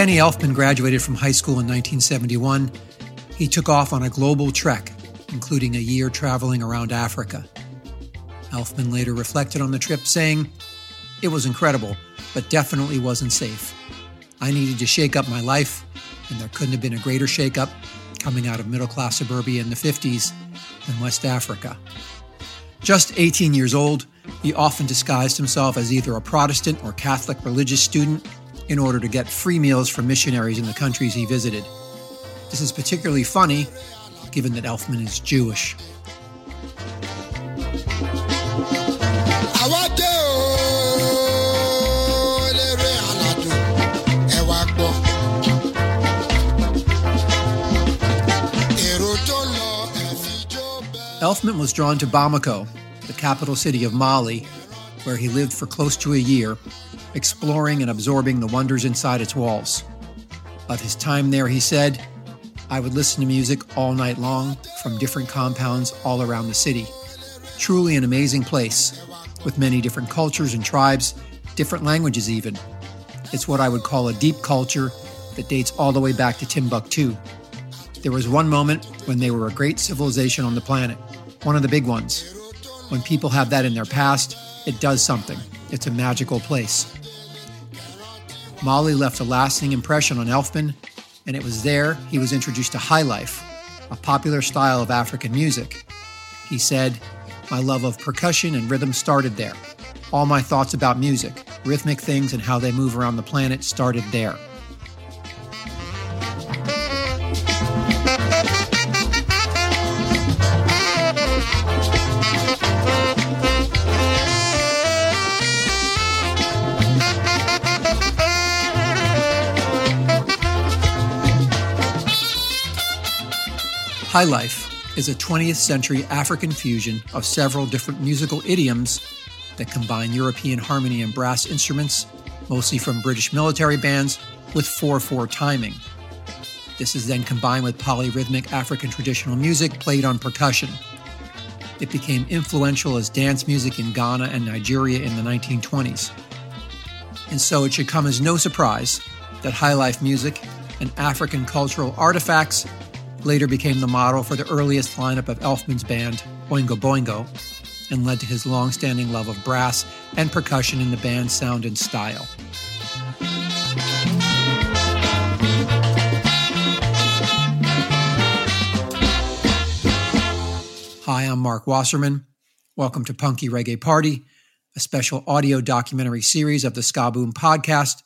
Danny Elfman graduated from high school in 1971, he took off on a global trek, including a year traveling around Africa. Elfman later reflected on the trip, saying, It was incredible, but definitely wasn't safe. I needed to shake up my life, and there couldn't have been a greater shakeup coming out of middle class suburbia in the 50s than West Africa. Just 18 years old, he often disguised himself as either a Protestant or Catholic religious student in order to get free meals from missionaries in the countries he visited. This is particularly funny given that Elfman is Jewish. àwa dé o eléré aládùn ẹ wá gbọ́. èrò tó lọ ẹ fi jó bẹ́ẹ̀. Elfman was drawn to Bamako, the capital city of Mali, where he lived for close to a year, exploring and absorbing the wonders inside its walls. Of his time there, he said, I would listen to music all night long from different compounds all around the city. Truly an amazing place, with many different cultures and tribes, different languages even. It's what I would call a deep culture that dates all the way back to Timbuktu. There was one moment when they were a great civilization on the planet, one of the big ones. When people have that in their past, it does something. It's a magical place. Mali left a lasting impression on Elfman, and it was there he was introduced to high life, a popular style of African music. He said, My love of percussion and rhythm started there. All my thoughts about music, rhythmic things, and how they move around the planet started there. High Life is a 20th century African fusion of several different musical idioms that combine European harmony and brass instruments, mostly from British military bands, with 4 4 timing. This is then combined with polyrhythmic African traditional music played on percussion. It became influential as dance music in Ghana and Nigeria in the 1920s. And so it should come as no surprise that high life music and African cultural artifacts later became the model for the earliest lineup of Elfman's band, Oingo Boingo, and led to his long-standing love of brass and percussion in the band's sound and style. Hi, I'm Marc Wasserman. Welcome to Punky Reggae Party, a special audio documentary series of the Ska Boom podcast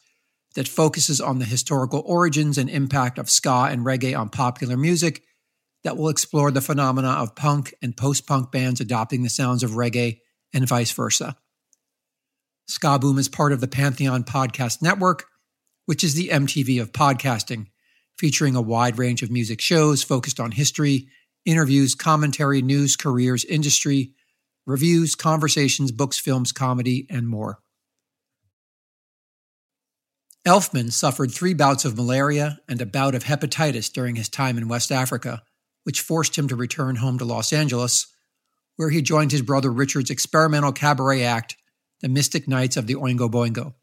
that focuses on the historical origins and impact of ska and reggae on popular music that will explore the phenomena of punk and post punk bands adopting the sounds of reggae and vice versa. Ska Boom is part of the Pantheon Podcast Network, which is the MTV of podcasting, featuring a wide range of music shows focused on history, interviews, commentary, news, careers, industry, reviews, conversations, books, films, comedy, and more. Elfman suffered three bouts of malaria and a bout of hepatitis during his time in West Africa, which forced him to return home to Los Angeles, where he joined his brother Richard's experimental cabaret act, the Mystic Knights of the Oingo Boingo.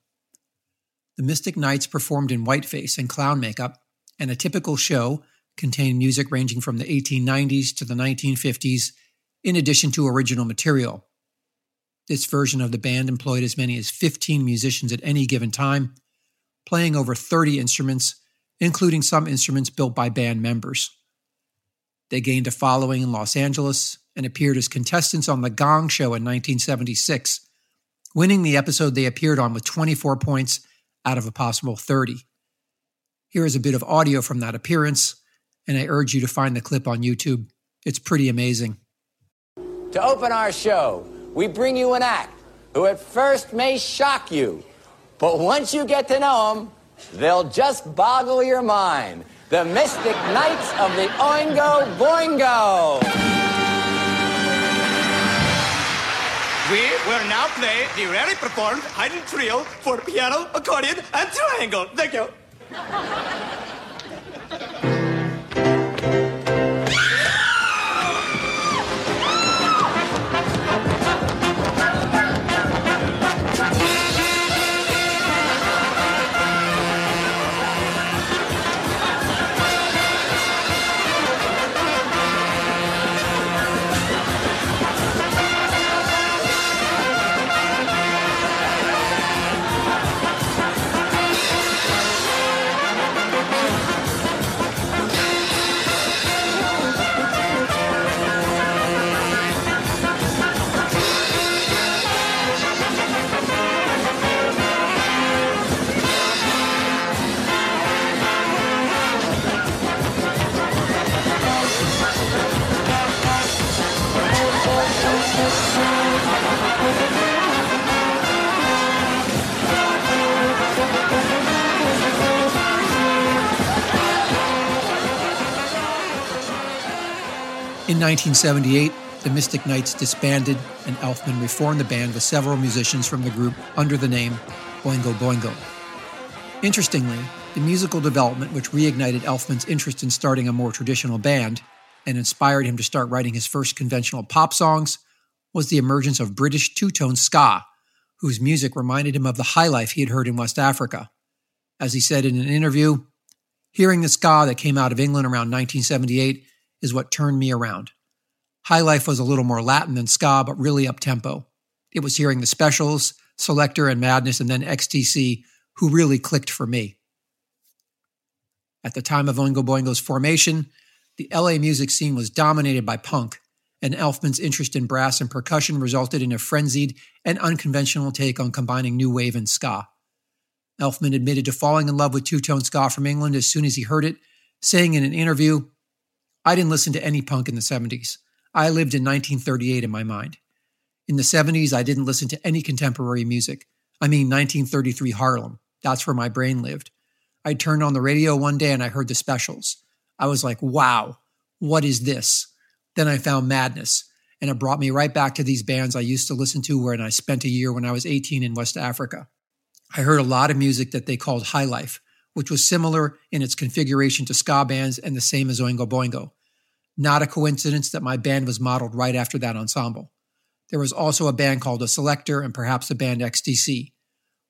The Mystic Knights performed in whiteface and clown makeup, and a typical show contained music ranging from the 1890s to the 1950s, in addition to original material. This version of the band employed as many as 15 musicians at any given time, playing over 30 instruments, including some instruments built by band members. They gained a following in Los Angeles and appeared as contestants on The Gong Show in 1976, winning the episode they appeared on with 24 points out of a possible 30. Here is a bit of audio from that appearance, and I urge you to find the clip on YouTube. It's pretty amazing. To open our show, we bring you an act who at first may shock you, but once you get to know them, they'll just boggle your mind. The Mystic Knights of the Oingo Boingo. We will now play the rarely performed Haydn Trio for piano, accordion, and triangle. Thank you. 1978, the Mystic Knights disbanded and Elfman reformed the band with several musicians from the group under the name Oingo Boingo. Interestingly, the musical development which reignited Elfman's interest in starting a more traditional band and inspired him to start writing his first conventional pop songs was the emergence of British two tone ska, whose music reminded him of the high life he had heard in West Africa. As he said in an interview, hearing the ska that came out of England around 1978 is what turned me around. High Life was a little more Latin than ska, but really up tempo. It was hearing the specials, Selecter and Madness, and then XTC who really clicked for me. At the time of Oingo Boingo's formation, the LA music scene was dominated by punk, and Elfman's interest in brass and percussion resulted in a frenzied and unconventional take on combining new wave and ska. Elfman admitted to falling in love with two tone ska from England as soon as he heard it, saying in an interview, I didn't listen to any punk in the 70s. I lived in 1938 in my mind. In the 70s, I didn't listen to any contemporary music. I mean, 1933 Harlem. That's where my brain lived. I turned on the radio one day and I heard the specials. I was like, wow, what is this? Then I found Madness, and it brought me right back to these bands I used to listen to when I spent a year when I was 18 in West Africa. I heard a lot of music that they called high life, which was similar in its configuration to ska bands and the same as Oingo Boingo. Not a coincidence that my band was modeled right after that ensemble. There was also a band called The Selecter and perhaps the band XTC.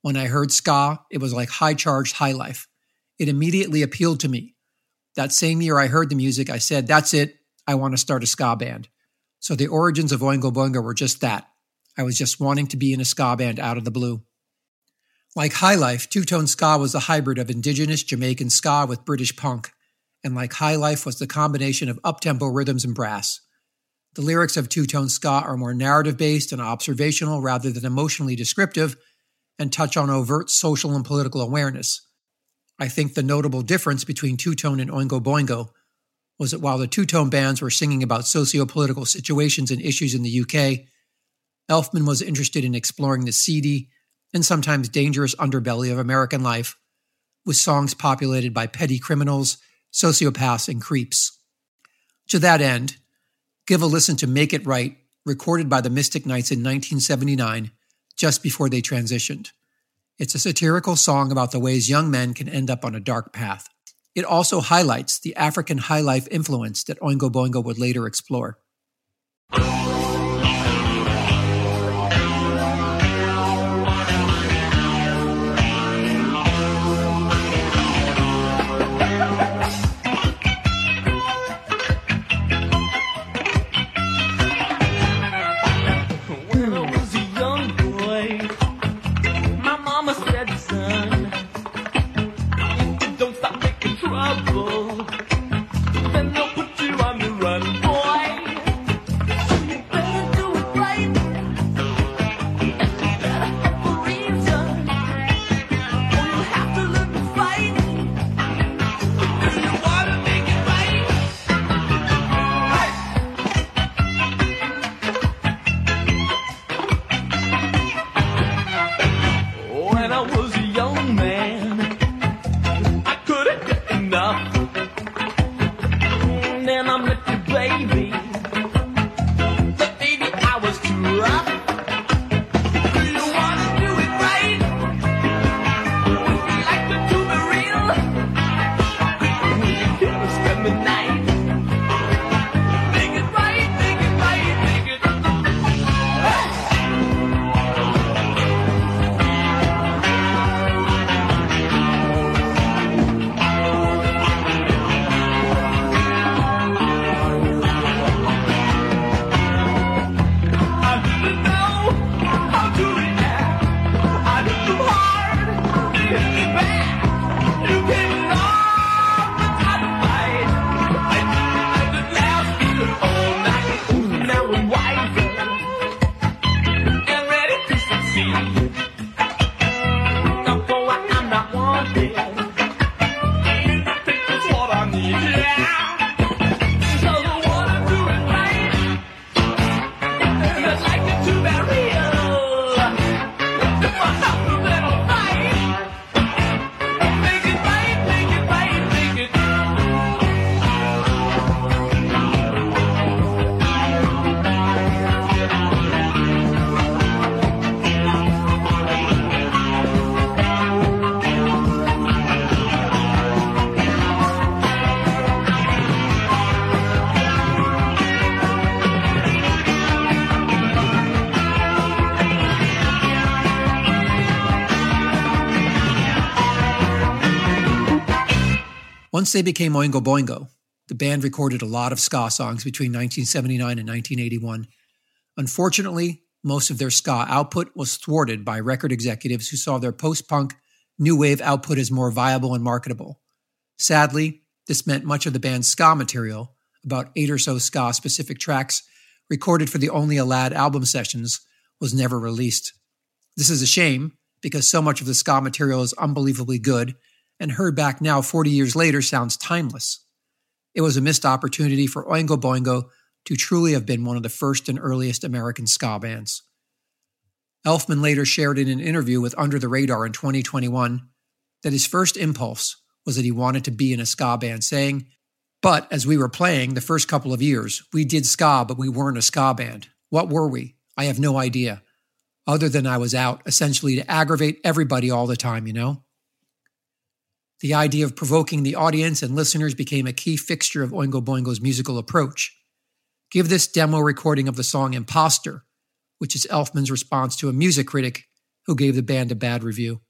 When I heard ska, it was like high charged high life. It immediately appealed to me. That same year I heard the music, I said, That's it. I want to start a ska band. So the origins of Oingo Boingo were just that. I was just wanting to be in a ska band out of the blue. Like High Life, Two Tone Ska was a hybrid of indigenous Jamaican ska with British punk, and like High Life was the combination of uptempo rhythms and brass. The lyrics of Two Tone Ska are more narrative based and observational rather than emotionally descriptive, and touch on overt social and political awareness. I think the notable difference between Two Tone and Oingo Boingo was that while the two tone bands were singing about socio political situations and issues in the UK, Elfman was interested in exploring the seedy, and sometimes dangerous underbelly of American life, with songs populated by petty criminals, sociopaths, and creeps. To that end, give a listen to Make It Right, recorded by the Mystic Knights in 1979, just before they transitioned. It's a satirical song about the ways young men can end up on a dark path. It also highlights the African high life influence that Oingo Boingo would later explore. Once they became Oingo Boingo, the band recorded a lot of ska songs between 1979 and 1981. Unfortunately, most of their ska output was thwarted by record executives who saw their post punk, new wave output as more viable and marketable. Sadly, this meant much of the band's ska material, about eight or so ska specific tracks recorded for the Only a Lad album sessions, was never released. This is a shame because so much of the ska material is unbelievably good and heard back now 40 years later sounds timeless. It was a missed opportunity for Oingo Boingo to truly have been one of the first and earliest American ska bands. Elfman later shared in an interview with Under the Radar in 2021 that his first impulse was that he wanted to be in a ska band, saying, But as we were playing the first couple of years, we did ska, but we weren't a ska band. What were we? I have no idea. Other than I was out essentially to aggravate everybody all the time, you know? The idea of provoking the audience and listeners became a key fixture of Oingo Boingo's musical approach. Give this demo recording of the song Imposter, which is Elfman's response to a music critic who gave the band a bad review.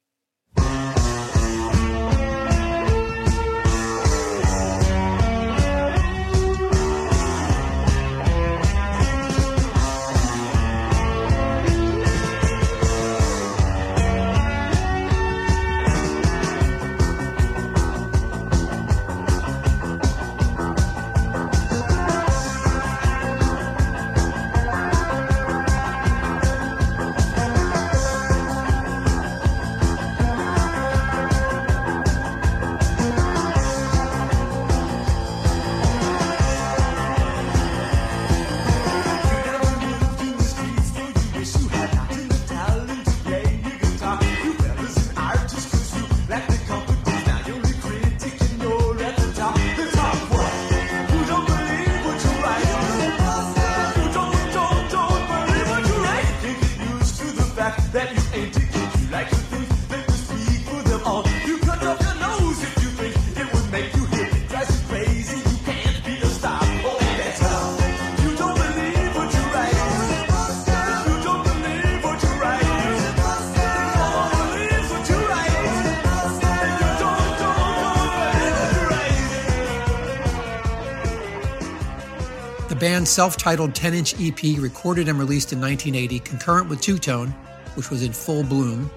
Band's self titled 10 inch EP, recorded and released in 1980, concurrent with Two Tone, which was in full bloom,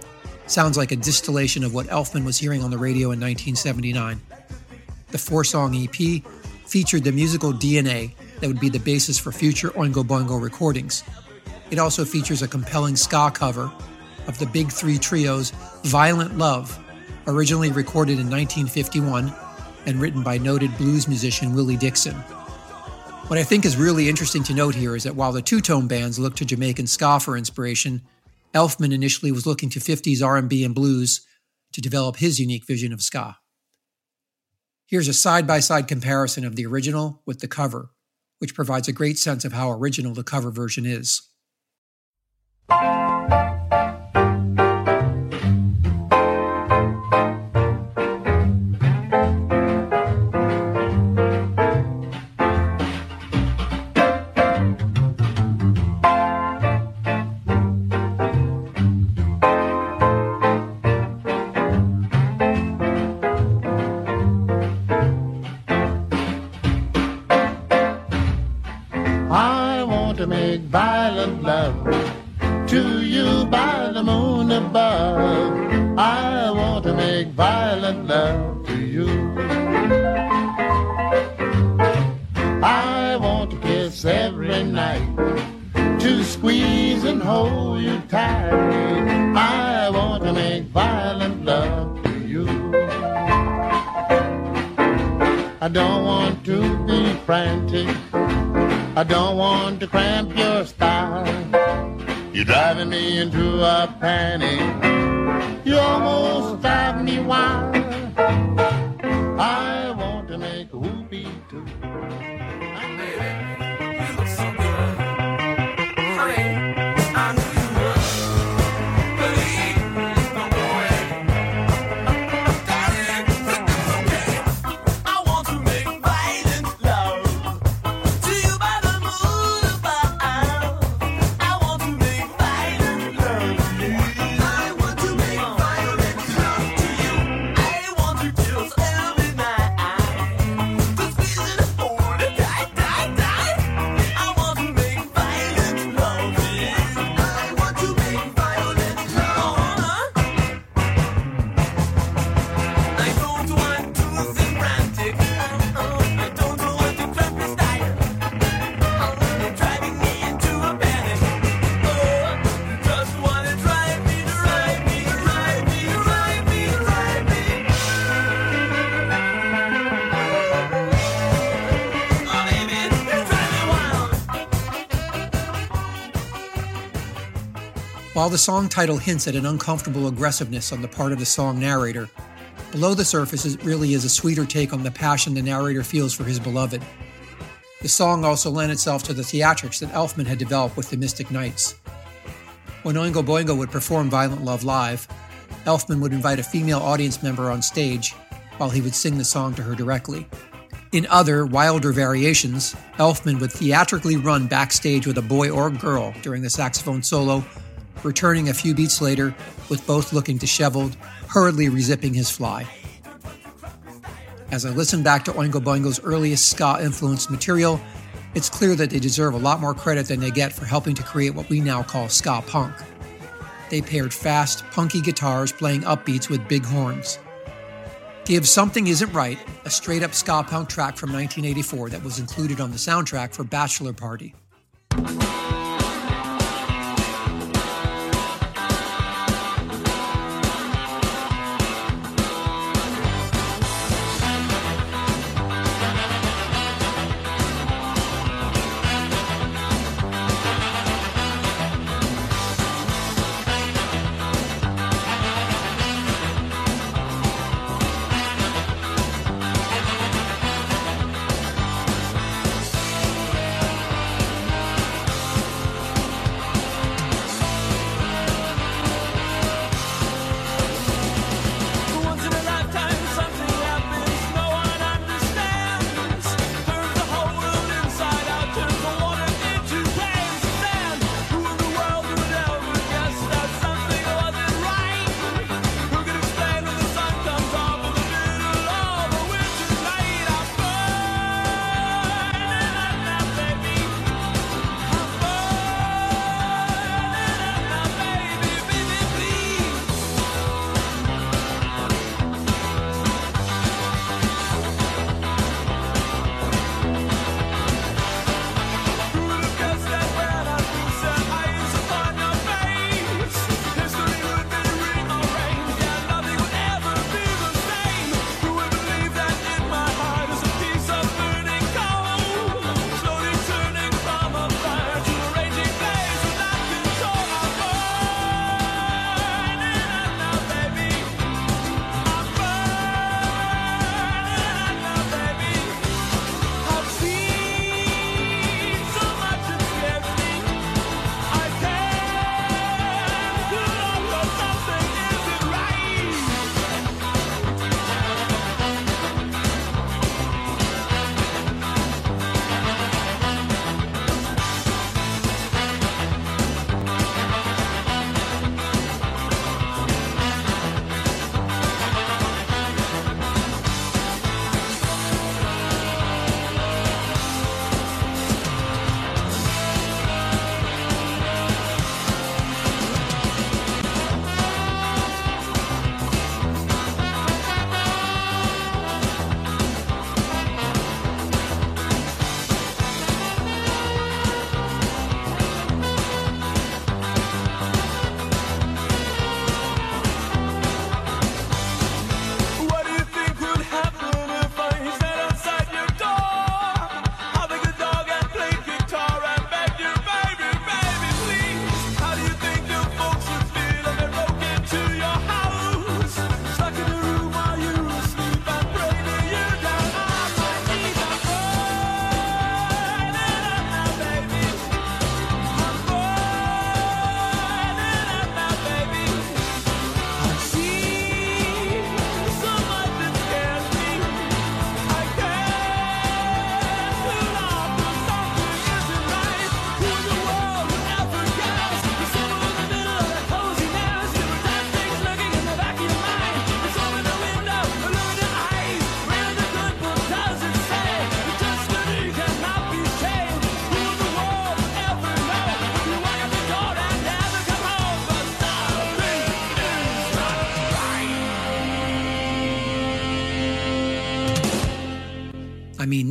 sounds like a distillation of what Elfman was hearing on the radio in 1979. The four song EP featured the musical DNA that would be the basis for future Oingo Boingo recordings. It also features a compelling ska cover of the Big Three Trio's Violent Love, originally recorded in 1951 and written by noted blues musician Willie Dixon. What I think is really interesting to note here is that while the two-tone bands looked to Jamaican ska for inspiration, Elfman initially was looking to 50s R&B and blues to develop his unique vision of ska. Here's a side-by-side comparison of the original with the cover, which provides a great sense of how original the cover version is. Into a panic. You almost drive me wild. I While the song title hints at an uncomfortable aggressiveness on the part of the song narrator, below the surface it really is a sweeter take on the passion the narrator feels for his beloved. The song also lent itself to the theatrics that Elfman had developed with the Mystic Knights. When Oingo Boingo would perform Violent Love live, Elfman would invite a female audience member on stage while he would sing the song to her directly. In other, wilder variations, Elfman would theatrically run backstage with a boy or girl during the saxophone solo, returning a few beats later with both looking disheveled, hurriedly rezipping his fly. As I listen back to Oingo Boingo's earliest ska influenced material, it's clear that they deserve a lot more credit than they get for helping to create what we now call ska punk. They paired fast, punky guitars playing upbeats with big horns. Give Something Isn't Right, a straight up ska punk track from 1984 that was included on the soundtrack for Bachelor Party.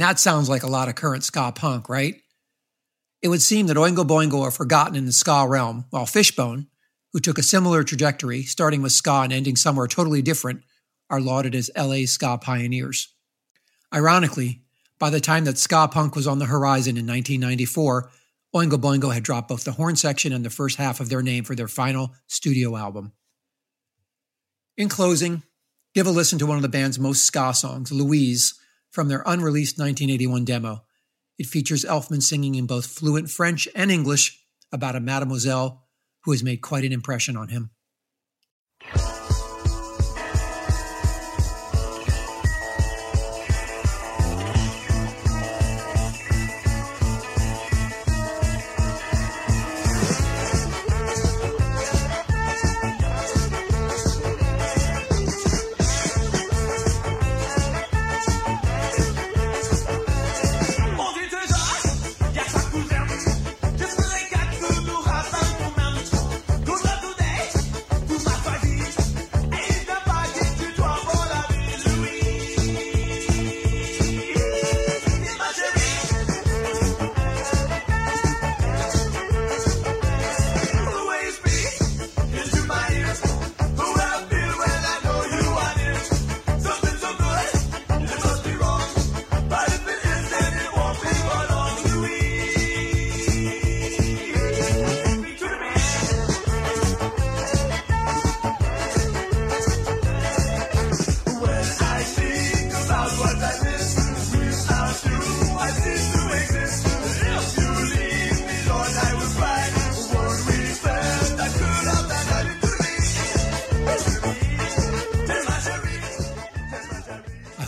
That sounds like a lot of current ska punk, right? It would seem that Oingo Boingo are forgotten in the ska realm, while Fishbone, who took a similar trajectory, starting with ska and ending somewhere totally different, are lauded as LA ska pioneers. Ironically, by the time that ska punk was on the horizon in 1994, Oingo Boingo had dropped both the horn section and the first half of their name for their final studio album. In closing, give a listen to one of the band's most ska songs, Louise, from their unreleased 1981 demo. It features Elfman singing in both fluent French and English about a mademoiselle who has made quite an impression on him.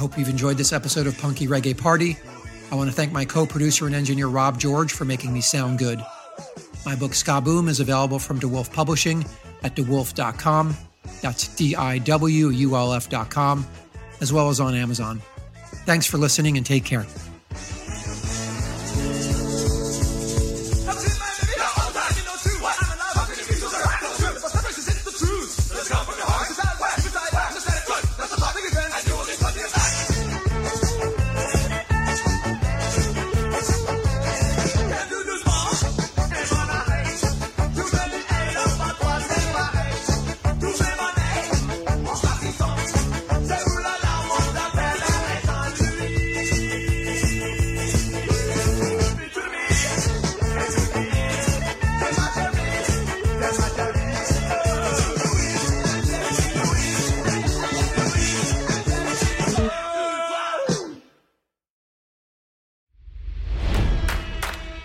Hope you've enjoyed this episode of Punky Reggae Party. I want to thank my co producer and engineer Rob George for making me sound good. My book Ska Boom is available from DiWulf Publishing at diwulf.com. That's D I W U L F.com, as well as on Amazon. Thanks for listening and take care.